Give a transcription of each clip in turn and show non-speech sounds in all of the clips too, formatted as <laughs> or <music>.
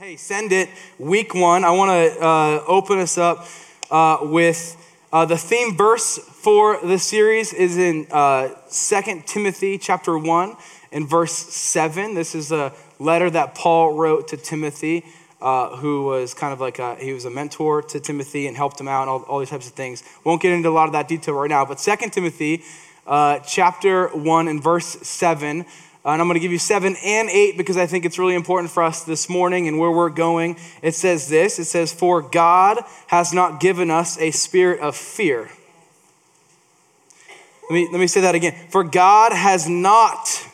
Hey, send it week one. I want to uh, open us up uh, with uh, the theme verse for the series is in uh, 2 Timothy chapter 1 and verse 7. This is a letter that Paul wrote to Timothy, uh, who was kind of like a, he was a mentor to Timothy and helped him out and all, all these types of things. Won't get into a lot of that detail right now, but Second Timothy uh, chapter 1 and verse 7 Uh, and I'm going to give you seven and eight because I think it's really important for us this morning and where we're going. It says this it says, For God has not given us a spirit of fear. Let me, let me say that again. For God has not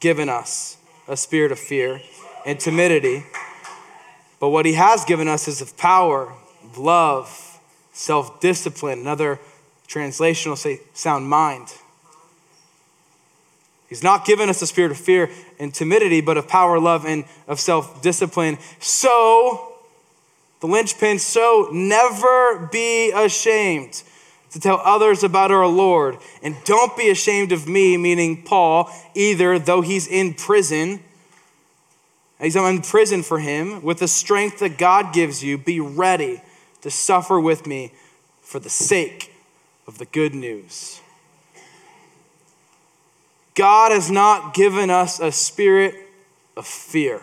given us a spirit of fear and timidity, but what He has given us is of power, love, self discipline. Another translation will say sound mind. He's not given us a spirit of fear and timidity, but of power, love, and of self discipline. So, the linchpin, so never be ashamed to tell others about our Lord. And don't be ashamed of me, meaning Paul, either, though he's in prison. He's in prison for him. With the strength that God gives you, be ready to suffer with me for the sake of the good news. God has not given us a spirit of fear.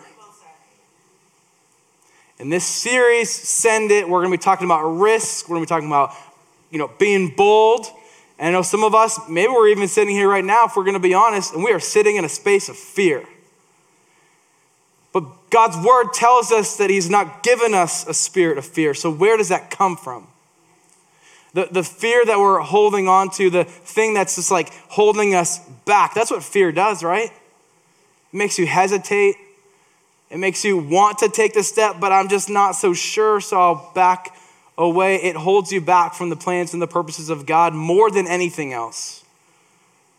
In this series, Send It, we're going to be talking about risk. We're going to be talking about, you know, being bold. And I know some of us, maybe we're even sitting here right now, if we're going to be honest, and we are sitting in a space of fear. But God's word tells us that He's not given us a spirit of fear. So where does that come from? The, the fear that we're holding on to, the thing that's just like holding us back. That's what fear does, right? It makes you hesitate. It makes you want to take the step, but I'm just not so sure, so I'll back away. It holds you back from the plans and the purposes of God more than anything else.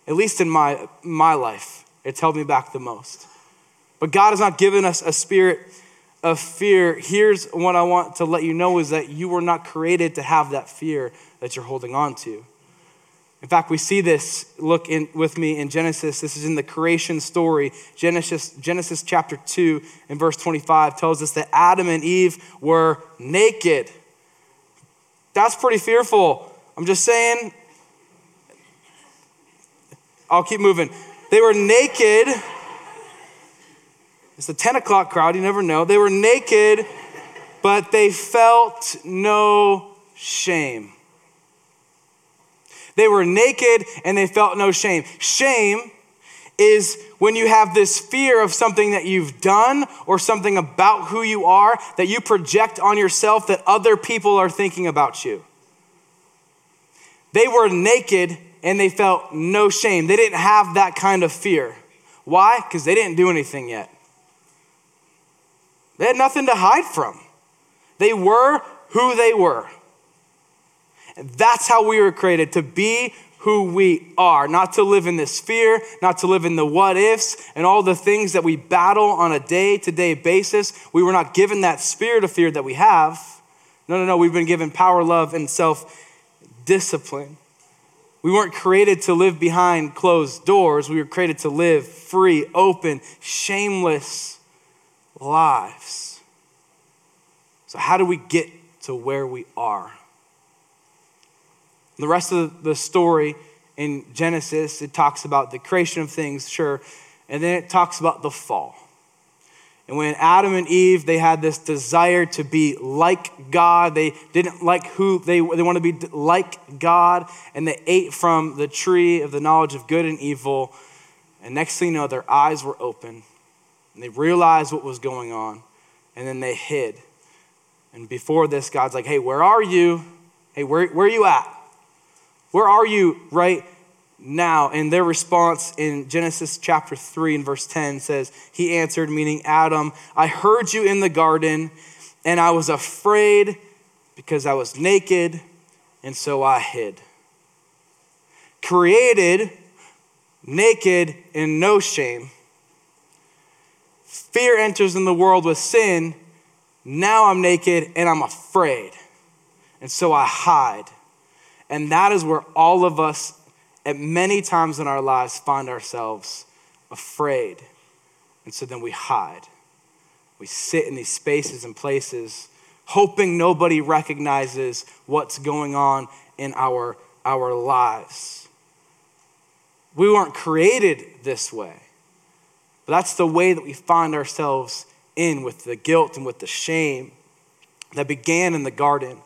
At least in my, my life, it's held me back the most. But God has not given us a spirit of fear, here's what I want to let you know is that you were not created to have that fear that you're holding on to. In fact, we see this, look in, with me in Genesis. This is in the creation story. Genesis, Genesis chapter 2 and verse 25 tells us that Adam and Eve were naked. That's pretty fearful. I'm just saying. I'll keep moving. They were naked it's the 10 o'clock crowd, you never know. They were naked, but they felt no shame. They were naked and they felt no shame. Shame is when you have this fear of something that you've done or something about who you are that you project on yourself that other people are thinking about you. They were naked and they felt no shame. They didn't have that kind of fear. Why? Because they didn't do anything yet. They had nothing to hide from. They were who they were. And that's how we were created to be who we are, not to live in this fear, not to live in the what ifs and all the things that we battle on a day to day basis. We were not given that spirit of fear that we have. No, no, no. We've been given power, love, and self discipline. We weren't created to live behind closed doors. We were created to live free, open, shameless lives. So, how do we get to where we are? The rest of the story in Genesis, it talks about the creation of things, sure, and then it talks about the fall. And when Adam and Eve, they had this desire to be like God. They didn't like who they, they wanted to be like God. And they ate from the tree of the knowledge of good and evil. And next thing you know, their eyes were open and they realized what was going on, and then they hid. And before this, God's like, hey, where are you? Hey, where, where are you at? Where are you right now? And their response in Genesis chapter 3 and verse 10 says, He answered, meaning Adam, I heard you in the garden, and I was afraid because I was naked, and so I hid. Created, naked, and no shame Fear enters in the world with sin. Now I'm naked and I'm afraid. And so I hide. And that is where all of us, at many times in our lives, find ourselves afraid. And so then we hide. We sit in these spaces and places hoping nobody recognizes what's going on in our, our lives. We weren't created this way. But that's the way that we find ourselves in with the guilt and with the shame that began in the garden,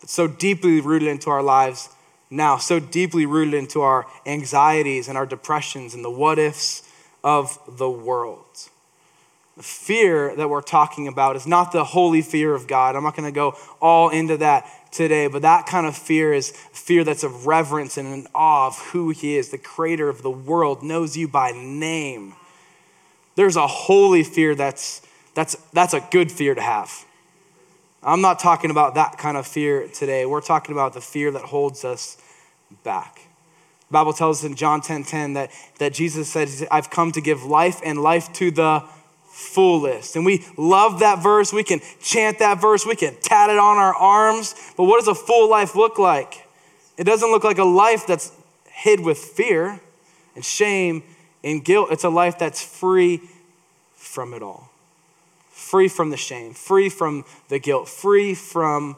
that's so deeply rooted into our lives now, so deeply rooted into our anxieties and our depressions and the what ifs of the world. The fear that we're talking about is not the holy fear of God. I'm not going to go all into that today, but that kind of fear is fear that's of reverence and an awe of who He is. The creator of the world knows you by name. There's a holy fear that's, that's, that's a good fear to have. I'm not talking about that kind of fear today. We're talking about the fear that holds us back. The Bible tells us in John 10 10 that, that Jesus said, I've come to give life and life to the fullest. And we love that verse. We can chant that verse. We can tat it on our arms. But what does a full life look like? It doesn't look like a life that's hid with fear and shame and guilt. It's a life that's free from it all free from the shame, free from the guilt, free from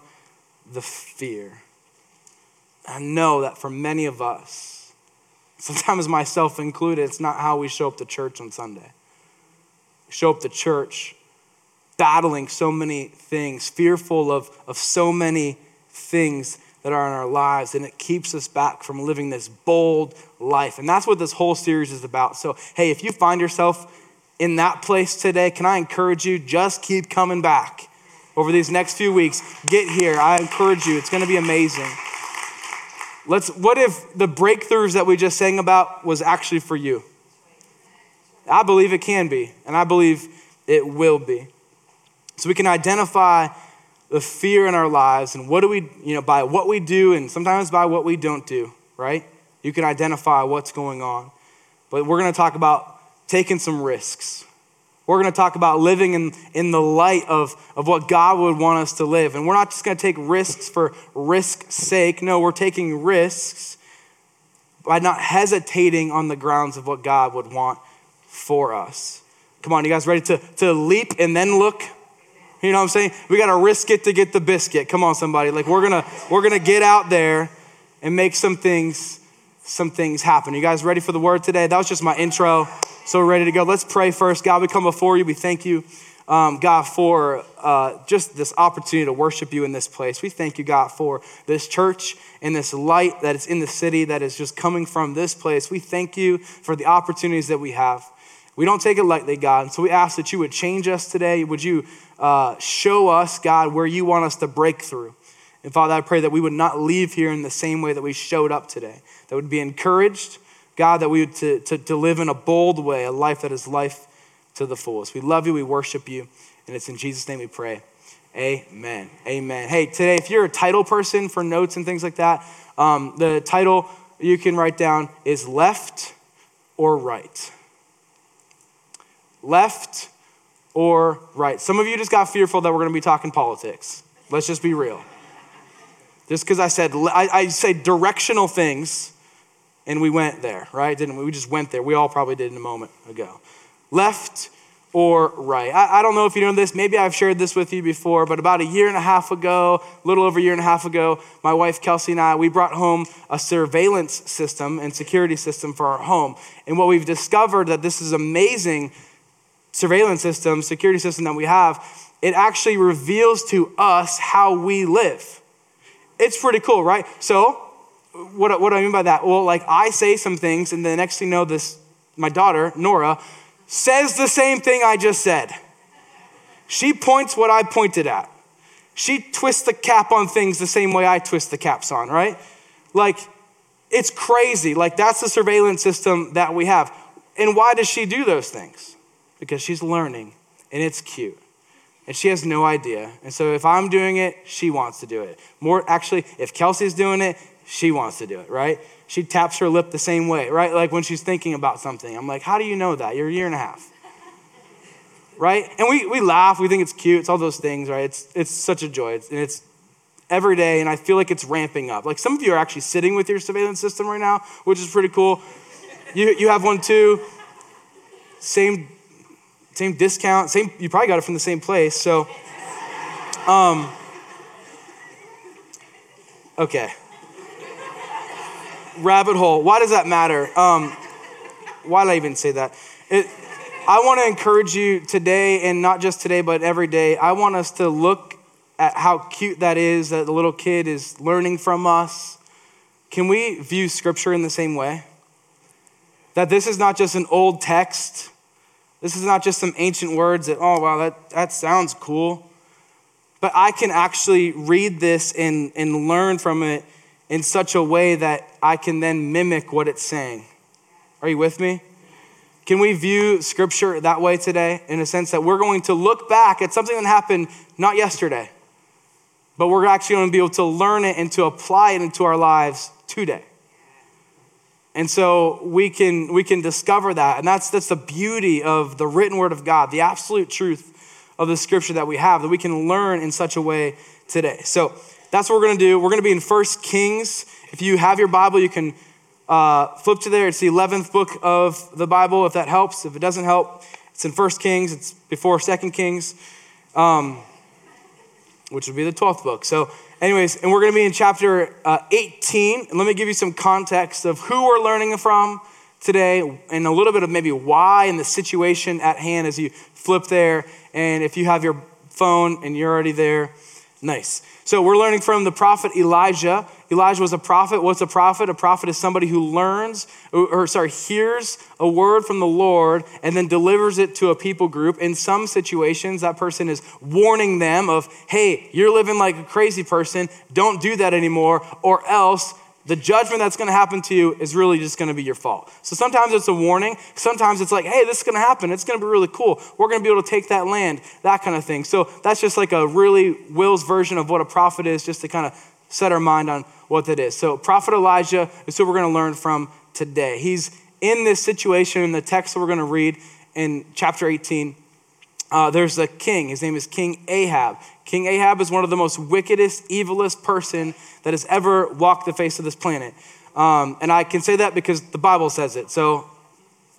the fear. I know that for many of us, <laughs> sometimes myself included, it's not how we show up to church on Sunday. We show up to church battling so many things, fearful of, of so many things that are in our lives, and it keeps us back from living this bold life. And that's what this whole series is about. So, hey, if you find yourself in that place today, can I encourage you? Just keep coming back over these next few weeks. Get here. I encourage you. It's going to be amazing. Let's what if the breakthroughs that we just sang about was actually for you? I believe it can be, and I believe it will be. So we can identify the fear in our lives and what do we, you know, by what we do and sometimes by what we don't do, right? You can identify what's going on. But we're going to talk about taking some risks. We're going to talk about living in, in the light of, of what God would want us to live. And we're not just going to take risks for risk's sake. No, we're taking risks by not hesitating on the grounds of what God would want for us. Come on, you guys ready to, to leap and then look? You know what I'm saying? We got to risk it to get the biscuit. Come on, somebody. Like we're gonna we're gonna get out there and make some things some things happen. You guys ready for the word today? That was just my intro. So ready to go. Let's pray first. God, we come before you. We thank you, um, God, for uh, just this opportunity to worship you in this place. We thank you, God, for this church and this light that is in the city that is just coming from this place. We thank you for the opportunities that we have. We don't take it lightly, God. And so we ask that you would change us today. Would you uh, show us, God, where you want us to break through? And Father, I pray that we would not leave here in the same way that we showed up today, that would be encouraged God, that we would to, to, to live in a bold way, a life that is life to the fullest. We love you, we worship you, and it's in Jesus' name we pray. Amen. Amen. Hey, today, if you're a title person for notes and things like that, um, the title you can write down is left or right. Left or right. Some of you just got fearful that we're going to be talking politics. Let's just be real. Just because I said, I, I say directional things and we went there, right? Didn't we? We just went there. We all probably did in a moment ago. Left or right. I, I, don't know if you know this. Maybe I've shared this with you before, but about a year and a half ago, a little over a year and a half ago, my wife Kelsey and I, we brought home a surveillance system and security system for our home. And what we've discovered that this is amazing surveillance system, security system that we have, it actually reveals to us how we live. It's pretty cool, right? So what, what do I mean by that? Well, like I say some things, and the next thing you know, this, my daughter, Nora, says the same thing I just said. She points what I pointed at. She twists the cap on things the same way I twist the caps on, right? Like, it's crazy. Like, that's the surveillance system that we have. And why does she do those things? Because she's learning, and it's cute. And she has no idea. And so if I'm doing it, she wants to do it. More actually, if Kelsey's doing it, she wants to do it, right? She taps her lip the same way, right? Like when she's thinking about something. I'm like, how do you know that? You're a year and a half. Right? And we, we laugh, we think it's cute, it's all those things, right? It's, it's such a joy. It's, and it's every day, and I feel like it's ramping up. Like some of you are actually sitting with your surveillance system right now, which is pretty cool. You, you have one too. Same, same discount, same, you probably got it from the same place. So, um, okay. Rabbit hole. Why does that matter? Um, why did I even say that? It, I want to encourage you today, and not just today, but every day. I want us to look at how cute that is that the little kid is learning from us. Can we view scripture in the same way? That this is not just an old text, this is not just some ancient words that, oh, wow, that, that sounds cool. But I can actually read this and, and learn from it in such a way that I can then mimic what it's saying. Are you with me? Can we view scripture that way today in a sense that we're going to look back at something that happened not yesterday, but we're actually going to be able to learn it and to apply it into our lives today? And so we can, we can discover that. And that's, that's the beauty of the written word of God, the absolute truth of the scripture that we have, that we can learn in such a way today. So that's what we're going to do. We're going to be in First Kings. If you have your Bible, you can uh, flip to there. It's the 11th book of the Bible, if that helps. If it doesn't help, it's in First Kings. It's before Second Kings, um, which would be the 12th book. So Anyways, and we're going to be in chapter uh, 18. And let me give you some context of who we're learning from today and a little bit of maybe why and the situation at hand as you flip there. And if you have your phone and you're already there, nice. So we're learning from the prophet Elijah. Elijah was a prophet. What's a prophet? A prophet is somebody who learns, or, sorry, hears a word from the Lord and then delivers it to a people group. In some situations, that person is warning them of, hey, you're living like a crazy person. Don't do that anymore, or else the judgment that's going to happen to you is really just going to be your fault. So sometimes it's a warning. Sometimes it's like, hey, this is going to happen. It's going to be really cool. We're going to be able to take that land, that kind of thing. So that's just like a really Will's version of what a prophet is, just to kind of set our mind on what that is. So, Prophet Elijah is who we're going to learn from today. He's in this situation in the text that we're going to read in chapter 18. Uh, there's a king. His name is King Ahab. King Ahab is one of the most wickedest, evilest person that has ever walked the face of this planet. Um, and I can say that because the Bible says it. So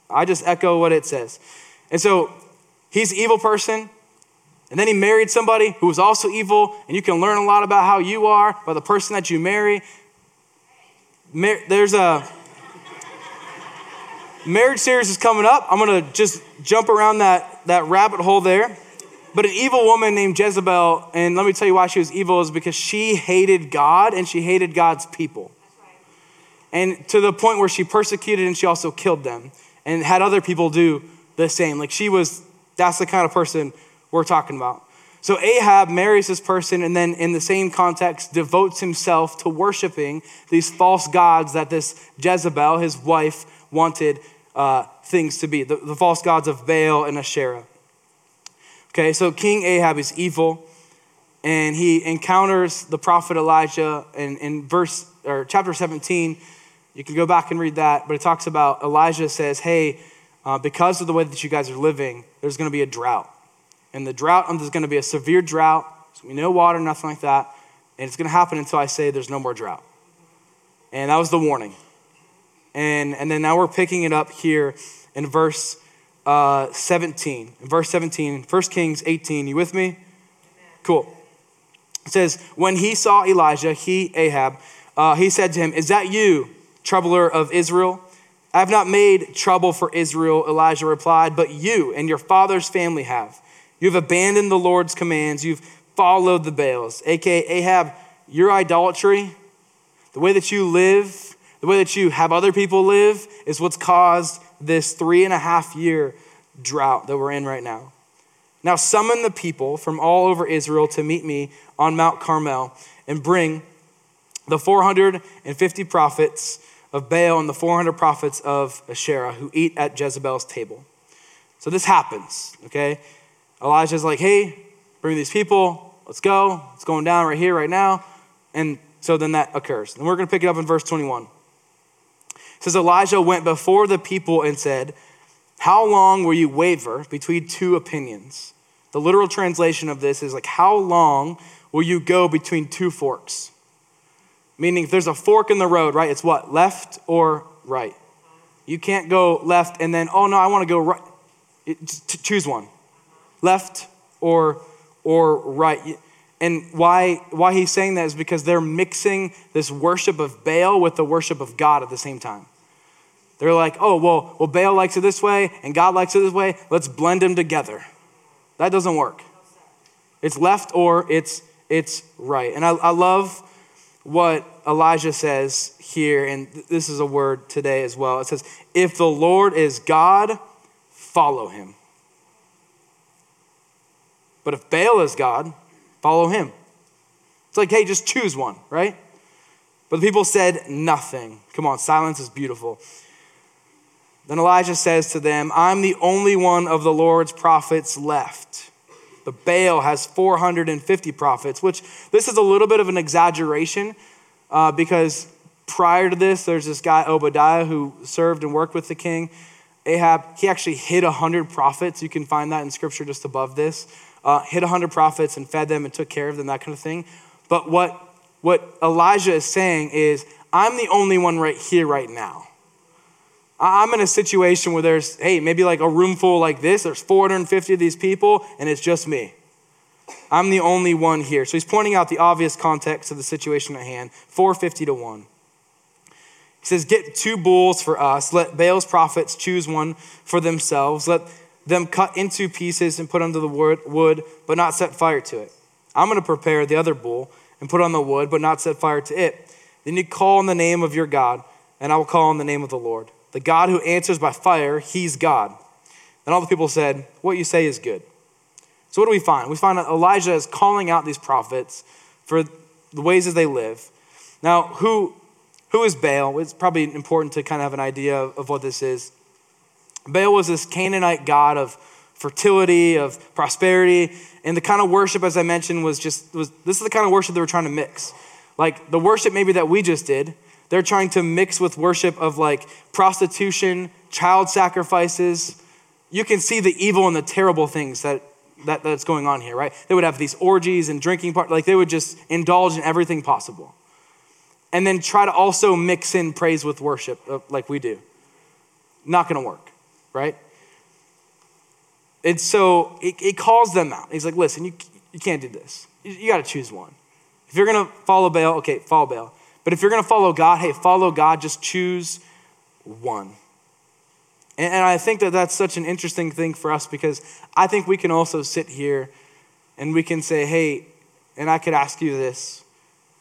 I just echo what it says. And so he's an evil person. And then he married somebody who was also evil. And you can learn a lot about how you are by the person that you marry. Mar- there's a marriage series is coming up. I'm going to just jump around that, that rabbit hole there. But an evil woman named Jezebel, and let me tell you why she was evil, is because she hated God and she hated God's people. And to the point where she persecuted and she also killed them and had other people do the same. Like she was, that's the kind of person we're talking about. So Ahab marries this person and then, in the same context, devotes himself to worshiping these false gods that this Jezebel, his wife, wanted uh, things to be the, the false gods of Baal and Asherah. Okay, so King Ahab is evil, and he encounters the prophet Elijah in, in verse or chapter 17. You can go back and read that, but it talks about Elijah says, Hey, uh, because of the way that you guys are living, there's going to be a drought. And the drought, um, there's going to be a severe drought. So we no water, nothing like that. And it's going to happen until I say there's no more drought. And that was the warning. And, and then now we're picking it up here in verse uh, 17. In verse 17, 1 Kings 18. You with me? Cool. It says, When he saw Elijah, he, Ahab, uh, he said to him, Is that you, troubler of Israel? I have not made trouble for Israel, Elijah replied, but you and your father's family have. You have abandoned the Lord's commands. You've followed the Baals, aka Ahab, your idolatry, the way that you live, the way that you have other people live, is what's caused this three and a half year drought that we're in right now. Now summon the people from all over Israel to meet me on Mount Carmel and bring the 450 prophets of Baal and the 400 prophets of Asherah who eat at Jezebel's table. So this happens, okay? Elijah's like, hey, bring these people, let's go. It's going down right here, right now. And so then that occurs. And we're going to pick it up in verse 21 says Elijah went before the people and said, How long will you waver between two opinions? The literal translation of this is like, How long will you go between two forks? Meaning, if there's a fork in the road, right, it's what? Left or right? You can't go left and then, oh no, I want to go right. Just choose one left or, or right. And why, why he's saying that is because they're mixing this worship of Baal with the worship of God at the same time. They're like, oh, well, well, Baal likes it this way and God likes it this way. Let's blend them together. That doesn't work. It's left or it's, it's right. And I, I love what Elijah says here, and this is a word today as well. It says, If the Lord is God, follow him. But if Baal is God, follow him. It's like, hey, just choose one, right? But the people said nothing. Come on, silence is beautiful. Then Elijah says to them, I'm the only one of the Lord's prophets left. But Baal has 450 prophets, which this is a little bit of an exaggeration uh, because prior to this, there's this guy, Obadiah, who served and worked with the king. Ahab, he actually hid 100 prophets. You can find that in scripture just above this. Uh, hid 100 prophets and fed them and took care of them, that kind of thing. But what, what Elijah is saying is, I'm the only one right here, right now. I'm in a situation where there's, hey, maybe like a room full like this, there's 450 of these people, and it's just me. I'm the only one here. So he's pointing out the obvious context of the situation at hand 450 to 1. He says, Get two bulls for us. Let Baal's prophets choose one for themselves. Let them cut into pieces and put under the wood, but not set fire to it. I'm going to prepare the other bull and put on the wood, but not set fire to it. Then you call on the name of your God, and I will call on the name of the Lord. The God who answers by fire, he's God. And all the people said, What you say is good. So, what do we find? We find that Elijah is calling out these prophets for the ways that they live. Now, who, who is Baal? It's probably important to kind of have an idea of, of what this is. Baal was this Canaanite god of fertility, of prosperity, and the kind of worship, as I mentioned, was just was this is the kind of worship they were trying to mix. Like the worship maybe that we just did, they're trying to mix with worship of like prostitution, child sacrifices. You can see the evil and the terrible things that, that that's going on here, right? They would have these orgies and drinking part, like they would just indulge in everything possible. And then try to also mix in praise with worship uh, like we do. Not gonna work, right? And so it, calls them out. He's like, listen, you, you can't do this. You, you gotta choose one. If you're gonna follow Baal, okay, follow Baal. But if you're going to follow God, hey, follow God, just choose one. And, and I think that that's such an interesting thing for us because I think we can also sit here and we can say, hey, and I could ask you this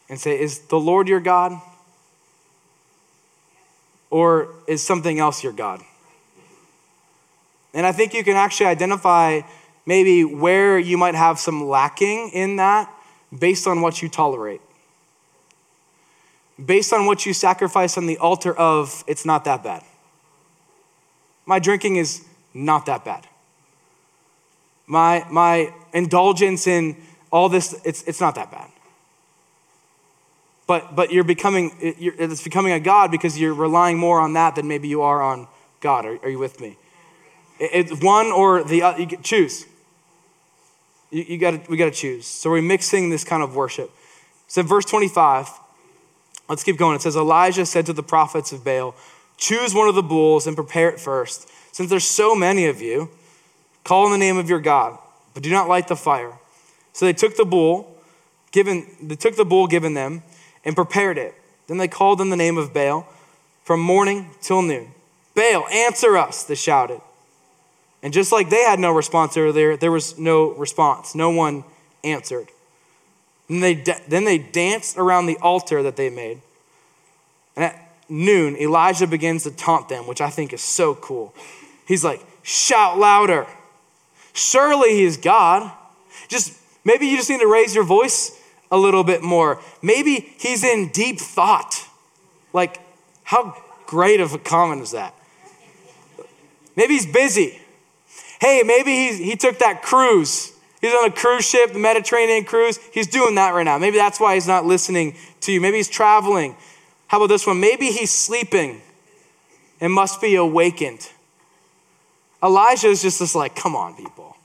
and say, is the Lord your God? Or is something else your God? And I think you can actually identify maybe where you might have some lacking in that based on what you tolerate based on what you sacrifice on the altar of, it's not that bad. My drinking is not that bad. My, my indulgence in all this, it's, it's not that bad. But, but you're becoming, you're, it's becoming a God because you're relying more on that than maybe you are on God. Are, are you with me? It's one or the other. You choose. You, you gotta, we got to choose. So we're mixing this kind of worship. So, verse 25, Let's keep going. It says, Elijah said to the prophets of Baal, Choose one of the bulls and prepare it first. Since there's so many of you, call on the name of your God, but do not light the fire. So they took the bull, given, they took the bull given them, and prepared it. Then they called on the name of Baal from morning till noon. Baal, answer us, they shouted. And just like they had no response earlier, there was no response. No one answered. And they, then they danced around the altar that they made. And at noon, Elijah begins to taunt them, which I think is so cool. He's like, shout louder. Surely he is God. Just maybe you just need to raise your voice a little bit more. Maybe he's in deep thought. Like, how great of a comment is that? Maybe he's busy. Hey, maybe he, he took that cruise He's on a cruise ship, the Mediterranean cruise. He's doing that right now. Maybe that's why he's not listening to you. Maybe he's traveling. How about this one? Maybe he's sleeping and must be awakened. Elijah is just this like, come on, people.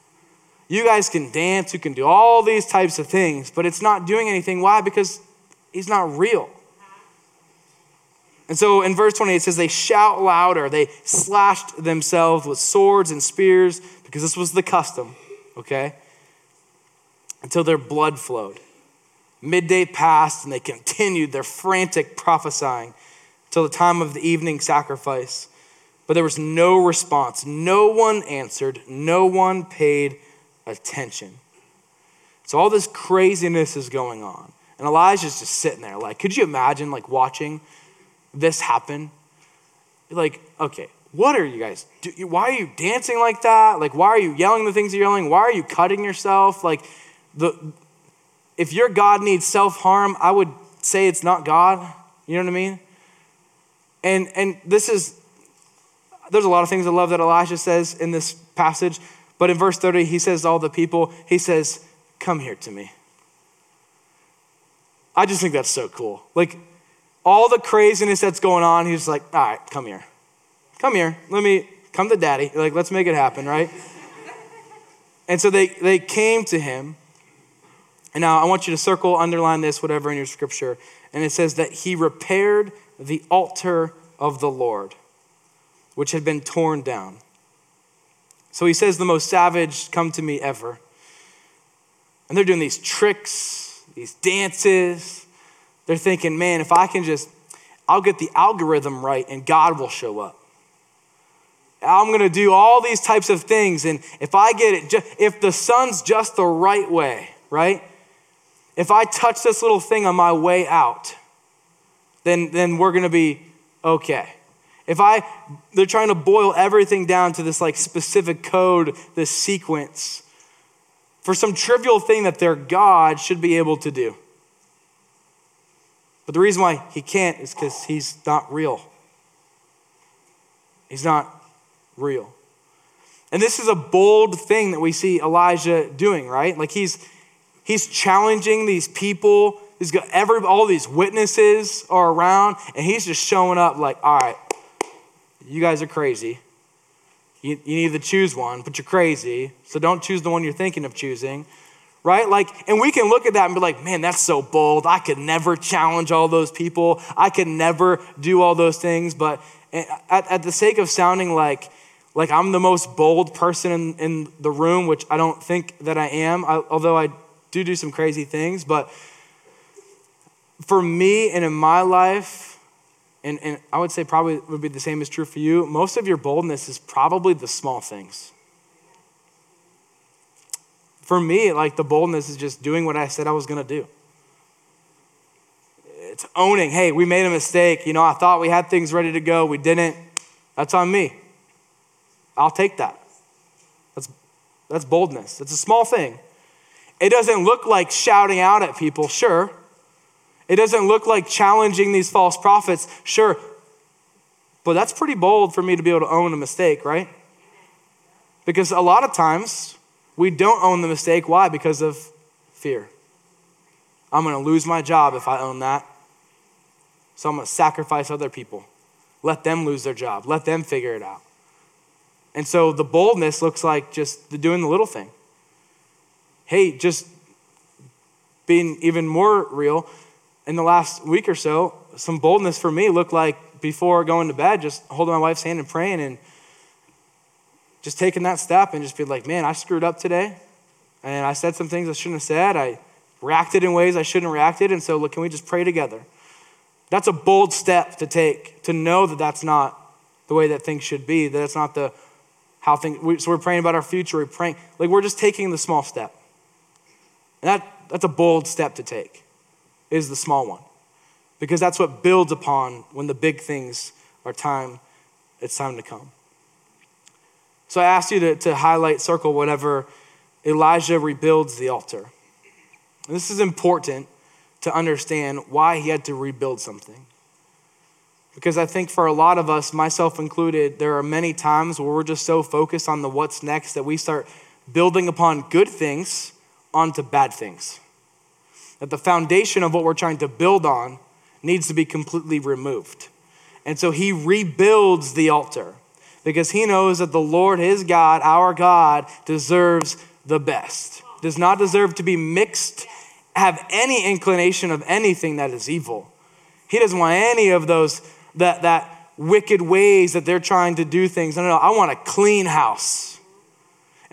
You guys can dance, you can do all these types of things, but it's not doing anything. Why? Because he's not real. And so in verse 28, it says, They shout louder. They slashed themselves with swords and spears because this was the custom, okay? Until their blood flowed. Midday passed and they continued their frantic prophesying till the time of the evening sacrifice. But there was no response. No one answered. No one paid attention. So all this craziness is going on. And Elijah's just sitting there. Like, could you imagine like watching this happen? Like, okay, what are you guys? Do, why are you dancing like that? Like, why are you yelling the things you're yelling? Why are you cutting yourself? Like, the if your God needs self harm, I would say it's not God. You know what I mean? And and this is there's a lot of things I love that Elijah says in this passage, but in verse 30 he says all the people, he says, "Come here to me." I just think that's so cool. Like all the craziness that's going on, he's like, "All right, come here. Come here. Let me come to daddy. Like let's make it happen, right?" <laughs> and so they they came to him and now I want you to circle, underline this, whatever in your scripture. And it says that he repaired the altar of the Lord, which had been torn down. So he says, the most savage come to me ever. And they're doing these tricks, these dances. They're thinking, man, if I can just, I'll get the algorithm right and God will show up. I'm going to do all these types of things. And if I get it, if the sun's just the right way, right? If I touch this little thing on my way out, then, then we're going to be okay. If I, they're trying to boil everything down to this like specific code, this sequence, for some trivial thing that their God should be able to do. But the reason why he can't is because he's not real. He's not real. And this is a bold thing that we see Elijah doing, right? Like he's He's challenging these people. He's got every, all these witnesses are around, and he's just showing up like, all right, you guys are crazy. You, you need to choose one, but you're crazy. So don't choose the one you're thinking of choosing. Right? Like, and we can look at that and be like, man, that's so bold. I could never challenge all those people. I could never do all those things. But eh, at, at the sake of sounding like, like I'm the most bold person in, in the room, which I don't think that I am, I, although I do do some crazy things, but for me and in my life, and, and I would say probably would be the same is true for you, most of your boldness is probably the small things. For me, like the boldness is just doing what I said I was gonna do. It's owning, hey, we made a mistake. You know, I thought we had things ready to go, we didn't. That's on me. I'll take that. That's, that's boldness. It's a small thing. It doesn't look like shouting out at people, sure. It doesn't look like challenging these false prophets, sure. But that's pretty bold for me to be able to own a mistake, right? Because a lot of times we don't own the mistake. Why? Because of fear. I'm going to lose my job if I own that. So I'm going to sacrifice other people. Let them lose their job. Let them figure it out. And so the boldness looks like just doing the little thing hey, just being even more real, in the last week or so, some boldness for me looked like before going to bed, just holding my wife's hand and praying and just taking that step and just be like, man, I screwed up today. And I said some things I shouldn't have said. I reacted in ways I shouldn't have reacted. And so, look, can we just pray together? That's a bold step to take, to know that that's not the way that things should be, that it's not the how things, so we're praying about our future. We're praying, like we're just taking the small step. And that, that's a bold step to take, is the small one. Because that's what builds upon when the big things are time, it's time to come. So I asked you to, to highlight, circle whatever Elijah rebuilds the altar. And this is important to understand why he had to rebuild something. Because I think for a lot of us, myself included, there are many times where we're just so focused on the what's next that we start building upon good things onto bad things. That the foundation of what we're trying to build on needs to be completely removed. And so he rebuilds the altar because he knows that the Lord, his God, our God, deserves the best, does not deserve to be mixed, have any inclination of anything that is evil. He doesn't want any of those that, that wicked ways that they're trying to do things. No, no, no, I want a clean house.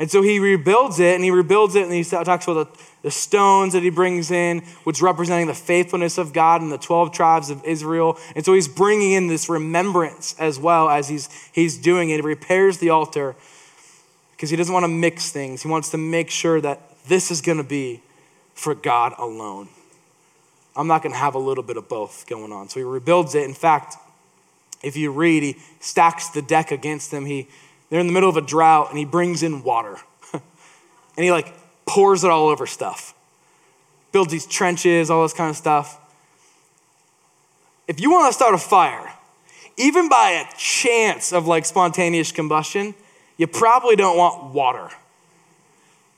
And so he rebuilds it and he rebuilds it and he talks about the, the stones that he brings in, which representing the faithfulness of God and the 12 tribes of Israel. And so he's bringing in this remembrance as well as he's, he's doing it. He repairs the altar because he doesn't want to mix things. He wants to make sure that this is going to be for God alone. I'm not going to have a little bit of both going on. So he rebuilds it. In fact, if you read, he stacks the deck against them. He, they're in the middle of a drought and he brings in water. <laughs> and he like pours it all over stuff. Builds these trenches, all this kind of stuff. If you want to start a fire, even by a chance of like spontaneous combustion, you probably don't want water.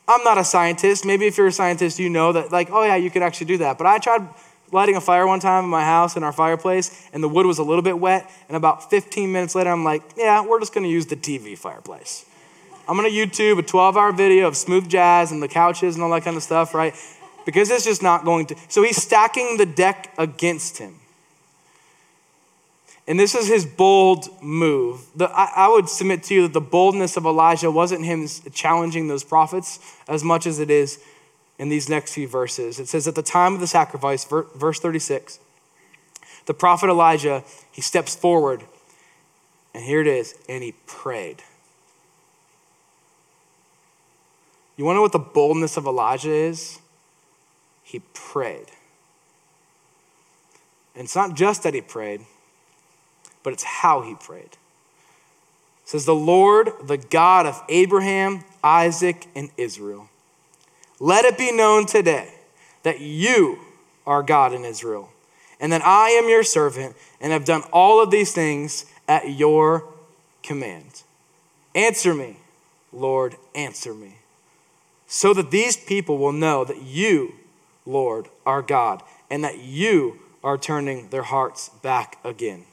I'm not a scientist. Maybe if you're a scientist, you know that, like, oh yeah, you could actually do that. But I tried lighting a fire one time in my house in our fireplace, and the wood was a little bit wet. And about 15 minutes later, I'm like, yeah, we're just gonna use the TV fireplace. I'm gonna YouTube a 12 hour video of smooth jazz and the couches and all that kind of stuff, right? Because it's just not going to. So he's stacking the deck against him. And this is his bold move. The, I, I, would submit to you that the boldness of Elijah wasn't him challenging those prophets as much as it is in these next few verses. It says, At the time of the sacrifice, verse 36, the prophet Elijah, he steps forward, and here it is, and he prayed. You want to know what the boldness of Elijah is? He prayed. And it's not just that he prayed, but it's how he prayed. It says, The Lord, the God of Abraham, Isaac, and Israel let it be known today that you are God in Israel, and that I am your servant, and have done all of these things at your command. Answer me, Lord, answer me, so that these people will know that you, Lord, are God, and that you are turning their hearts back again.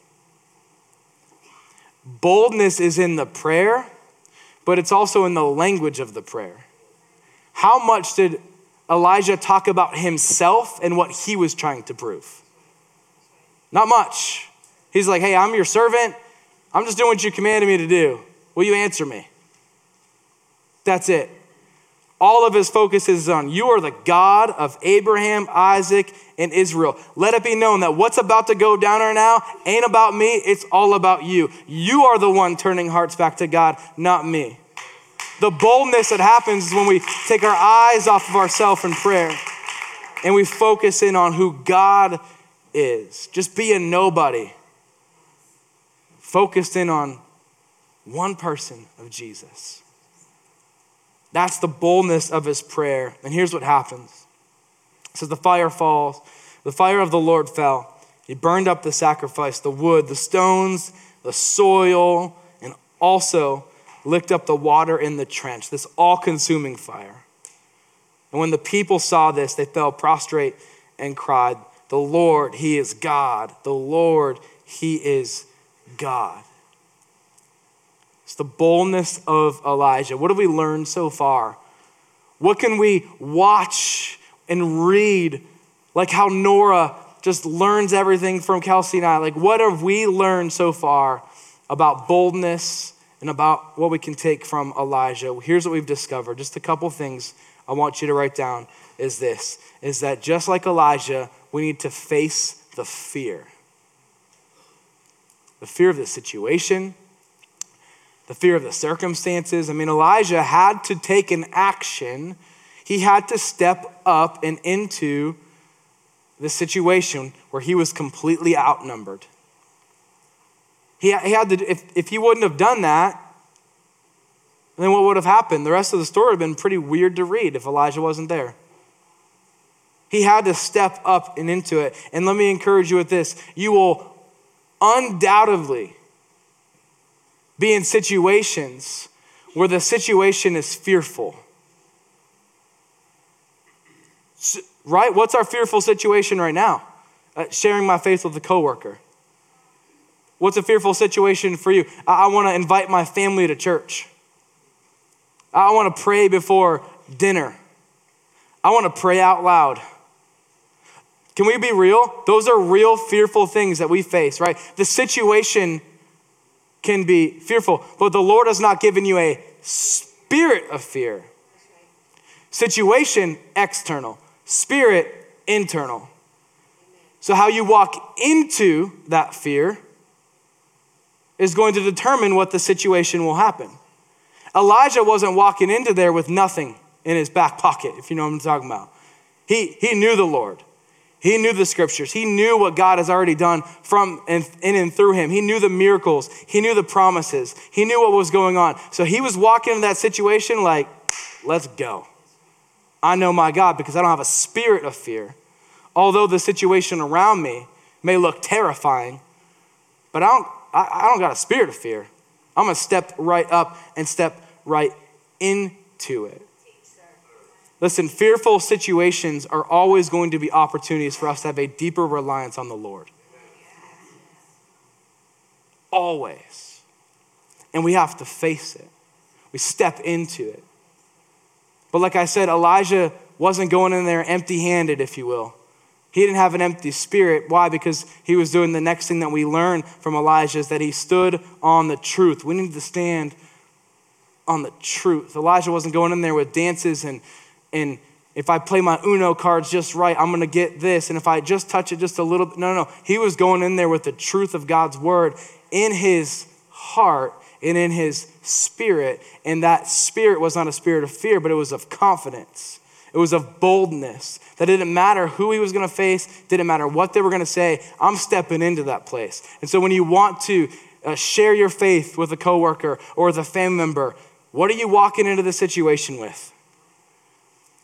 Boldness is in the prayer, but it's also in the language of the prayer. How much did Elijah talk about himself and what he was trying to prove? Not much. He's like, hey, I'm your servant. I'm just doing what you commanded me to do. Will you answer me? That's it. All of his focus is on you are the God of Abraham, Isaac, and Israel. Let it be known that what's about to go down right now ain't about me, it's all about you. You are the one turning hearts back to God, not me. The boldness that happens is when we take our eyes off of ourselves in prayer and we focus in on who God is. Just be a nobody. Focused in on one person of Jesus. That's the boldness of his prayer. And here's what happens. It says the fire falls, the fire of the Lord fell. He burned up the sacrifice, the wood, the stones, the soil, and also licked up the water in the trench, this all consuming fire. And when the people saw this, they fell prostrate and cried, The Lord, He is God. The Lord, He is God. It's the boldness of Elijah. What have we learned so far? What can we watch and read? Like how Nora just learns everything from Kelsey and I. Like, what have we learned so far about boldness and about what we can take from Elijah. Here's what we've discovered. Just a couple things I want you to write down is this is that just like Elijah, we need to face the fear. The fear of the situation, the fear of the circumstances. I mean, Elijah had to take an action. He had to step up and into the situation where he was completely outnumbered. He, he had to, if, if he wouldn't have done that, then what would have happened? The rest of the story would have been pretty weird to read if Elijah wasn't there. He had to step up and into it. And let me encourage you with this you will undoubtedly be in situations where the situation is fearful. Right? What's our fearful situation right now? Uh, sharing my faith with a coworker. What's a fearful situation for you? I, I want to invite my family to church. I want to pray before dinner. I want to pray out loud. Can we be real? Those are real fearful things that we face, right? The situation can be fearful, but the Lord has not given you a spirit of fear. Situation, external. Spirit, internal. So, how you walk into that fear is going to determine what the situation will happen. Elijah wasn't walking into there with nothing in his back pocket, if you know what I'm talking about. He, he knew the Lord. He knew the scriptures. He knew what God has already done from and in and through him. He knew the miracles. He knew the promises. He knew what was going on. So he was walking in that situation like, let's go. I know my God because I don't have a spirit of fear. Although the situation around me may look terrifying, but I don't, I, I don't got a spirit of fear. I'm gonna step right up and step right into it. Listen, fearful situations are always going to be opportunities for us to have a deeper reliance on the Lord. Always. And we have to face it, we step into it. But like I said, Elijah wasn't going in there empty handed, if you will. He didn't have an empty spirit. Why? Because he was doing the next thing that we learn from Elijah is that he stood on the truth. We need to stand on the truth. Elijah wasn't going in there with dances and and if I play my Uno cards just right, I'm gonna get this. And if I just touch it just a little bit, no, no, no. He was going in there with the truth of God's word in his heart and in his spirit. And that spirit was not a spirit of fear, but it was of confidence. It was of boldness. That didn't matter who he was gonna face, didn't matter what they were gonna say. I'm stepping into that place. And so when you want to uh, share your faith with a coworker or with a family member, what are you walking into the situation with?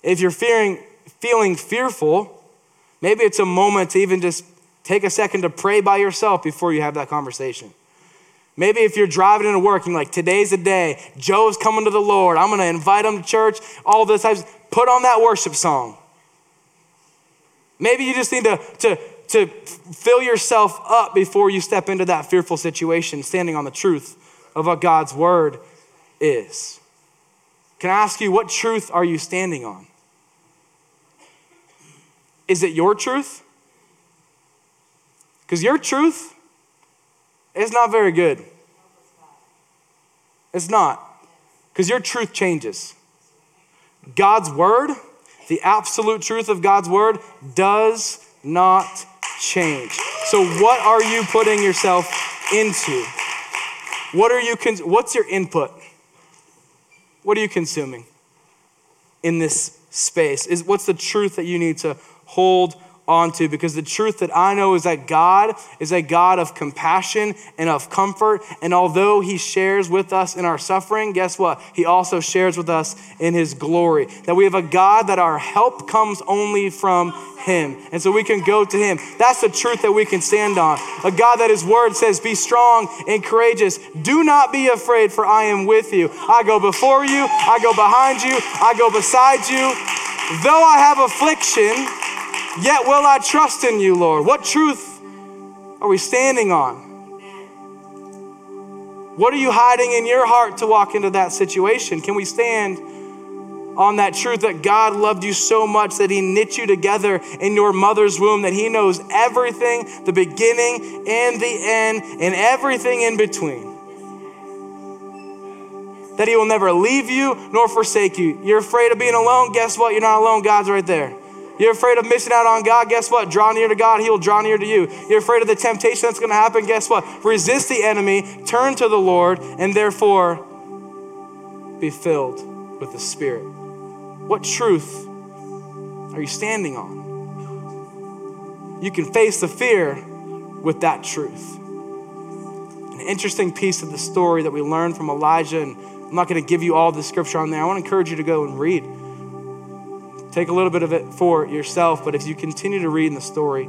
If you're fearing, feeling fearful, maybe it's a moment to even just take a second to pray by yourself before you have that conversation. Maybe if you're driving into work, you're like, today's the day. Joe's coming to the Lord. I'm to invite him to church. All this types. Put on that worship song. Maybe you just need to, to, to fill yourself up before you step into that fearful situation, standing on the truth of what God's word is. Can I ask you, what truth are you standing on? Is it your truth? Because your truth is not very good. It's not. Because your truth changes. God's word, the absolute truth of God's word, does not change. So, what are you putting yourself into? What are you? Con- what's your input? What are you consuming in this space? Is what's the truth that you need to hold onto because the truth that I know is that God is a God of compassion and of comfort. And although He shares with us in our suffering, guess what? He also shares with us in His glory. That we have a God that our help comes only from Him. And so we can go to Him. That's the truth that we can stand on. A God that His word says, Be strong and courageous. Do not be afraid, for I am with you. I go before you, I go behind you, I go beside you. Though I have affliction, Yet will I trust in you, Lord. What truth are we standing on? What are you hiding in your heart to walk into that situation? Can we stand on that truth that God loved you so much that He knit you together in your mother's womb, that He knows everything, the beginning and the end, and everything in between? That He will never leave you nor forsake you. You're afraid of being alone? Guess what? You're not alone. God's right there. You're afraid of missing out on God? Guess what? Draw near to God, He will draw near to you. You're afraid of the temptation that's going to happen? Guess what? Resist the enemy, turn to the Lord, and therefore be filled with the Spirit. What truth are you standing on? You can face the fear with that truth. An interesting piece of the story that we learned from Elijah, and I'm not going to give you all the scripture on there. I want to encourage you to go and read Take a little bit of it for yourself, but if you continue to read in the story,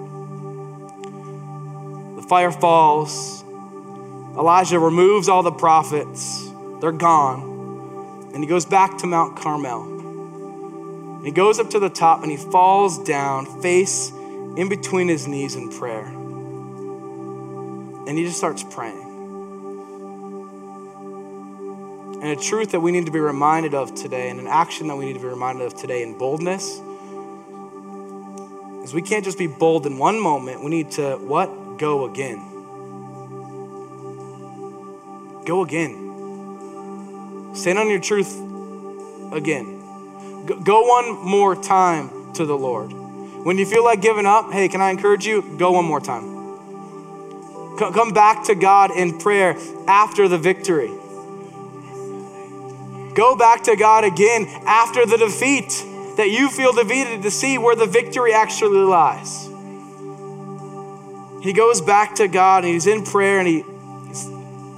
the fire falls. Elijah removes all the prophets, they're gone. And he goes back to Mount Carmel. He goes up to the top and he falls down, face in between his knees in prayer. And he just starts praying. And a truth that we need to be reminded of today, and an action that we need to be reminded of today in boldness, is we can't just be bold in one moment. We need to what? Go again. Go again. Stand on your truth again. Go one more time to the Lord. When you feel like giving up, hey, can I encourage you? Go one more time. Come back to God in prayer after the victory. Go back to God again after the defeat that you feel defeated to see where the victory actually lies. He goes back to God and he's in prayer and he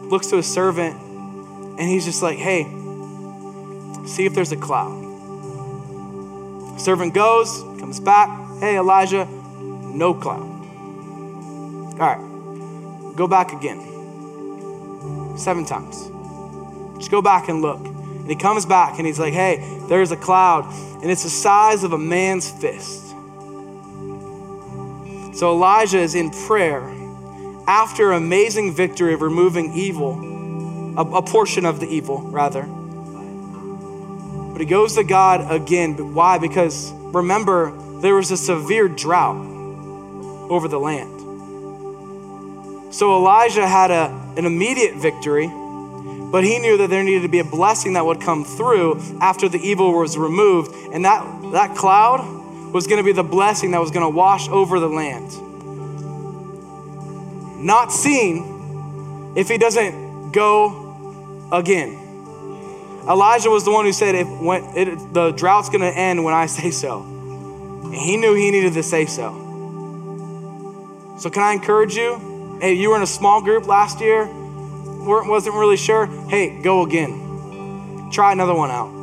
looks to his servant and he's just like, hey, see if there's a cloud. Servant goes, comes back, hey, Elijah, no cloud. All right, go back again. Seven times. Just go back and look. And he comes back and he's like, hey, there's a cloud, and it's the size of a man's fist. So Elijah is in prayer after amazing victory of removing evil, a, a portion of the evil, rather. But he goes to God again. But why? Because remember, there was a severe drought over the land. So Elijah had a, an immediate victory but he knew that there needed to be a blessing that would come through after the evil was removed. And that, that cloud was going to be the blessing that was going to wash over the land. Not seen if he doesn't go again. Elijah was the one who said, if when it, the drought's going to end when I <laughs> say so. And he knew he needed to say so. So, can I encourage you? Hey, you were in a small group last year wasn't really sure, hey, go again. Try another one out.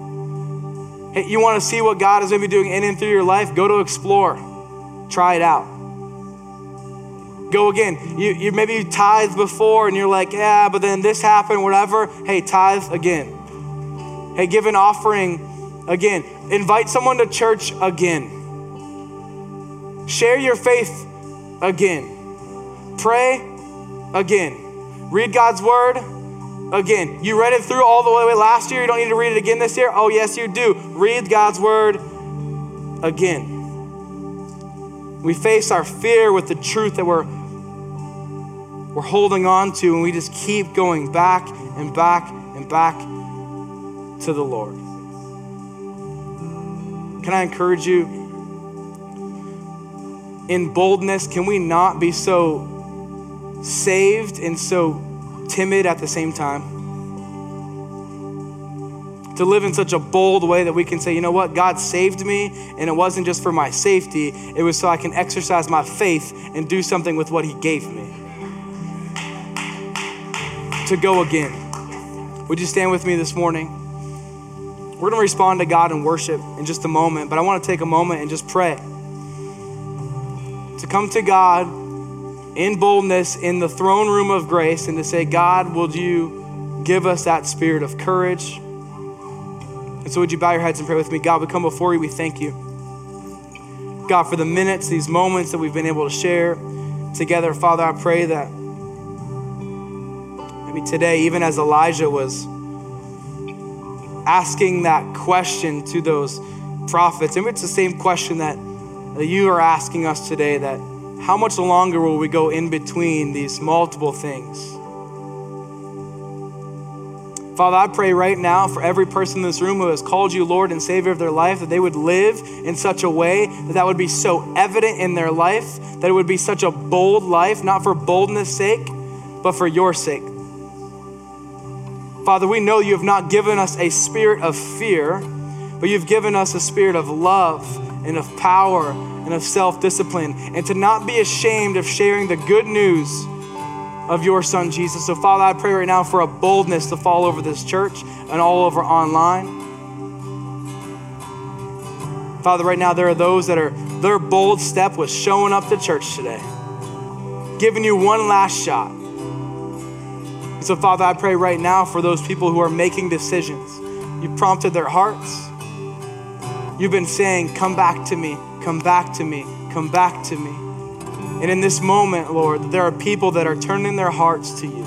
Hey, you want to see what God is going to be doing in and through your life? Go to explore. Try it out. Go again. You, you maybe you tithed before and you're like, yeah, but then this happened, whatever. Hey, tithe again. Hey, give an offering again. Invite someone to church again. Share your faith again. Pray again. Read God's word again. You read it through all the way last year. You don't need to read it again this year. Oh, yes, you do. Read God's word again. We face our fear with the truth that we're, we're holding on to, and we just keep going back and back and back to the Lord. Can I encourage you? In boldness, can we not be so saved and so timid at the same time. To live in such a bold way that we can say, you know what, God saved me, and it wasn't just for my safety, it was so I can exercise my faith and do something with what He gave me. To go again. Would you stand with me this morning? We're going to respond to God in worship in just a moment, but I want to take a moment and just pray. To come to God in boldness in the throne room of grace and to say, God, will you give us that spirit of courage? And so, would you bow your heads and pray with me? God, we come before you, we thank you. God, for the minutes, these moments that we've been able to share together, Father, I pray that maybe today, even as Elijah was asking that question to those prophets, maybe it's the same question that you are asking us today that how much longer will we go in between these multiple things? Father, I pray right now for every person in this room who has called you Lord and Savior of their life that they would live in such a way that that would be so evident in their life, that it would be such a bold life, not for boldness' sake, but for your sake. Father, we know you have not given us a spirit of fear, but you've given us a spirit of love and of power and of self discipline, and to not be ashamed of sharing the good news of your son Jesus. So, Father, I pray right now for a boldness to fall over this church and all over online. Father, right now there are those that are, their bold step was showing up to church today, giving you one last shot. So, Father, I pray right now for those people who are making decisions. You prompted their hearts. You've been saying, Come back to me. Come back to me. Come back to me. And in this moment, Lord, there are people that are turning their hearts to you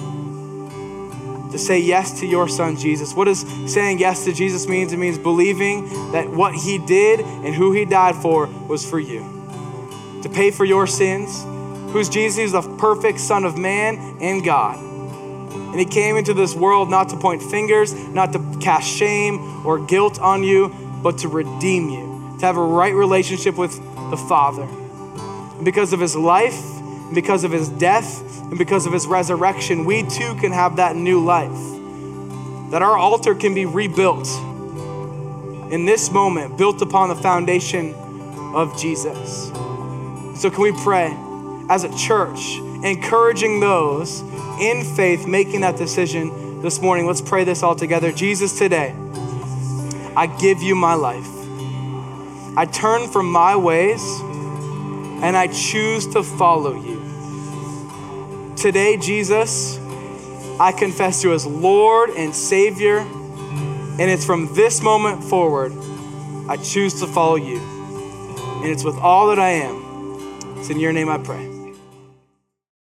to say yes to your son Jesus. What does saying yes to Jesus means? It means believing that what he did and who he died for was for you. to pay for your sins, who's Jesus, he's the perfect Son of Man and God. And he came into this world not to point fingers, not to cast shame or guilt on you, but to redeem you, to have a right relationship with the Father. And because of his life, and because of his death, and because of his resurrection, we too can have that new life. That our altar can be rebuilt in this moment, built upon the foundation of Jesus. So, can we pray as a church, encouraging those in faith making that decision this morning? Let's pray this all together. Jesus, today, I give you my life. I turn from my ways and I choose to follow you. Today, Jesus, I confess you as Lord and Savior, and it's from this moment forward I choose to follow you. And it's with all that I am. It's in your name I pray.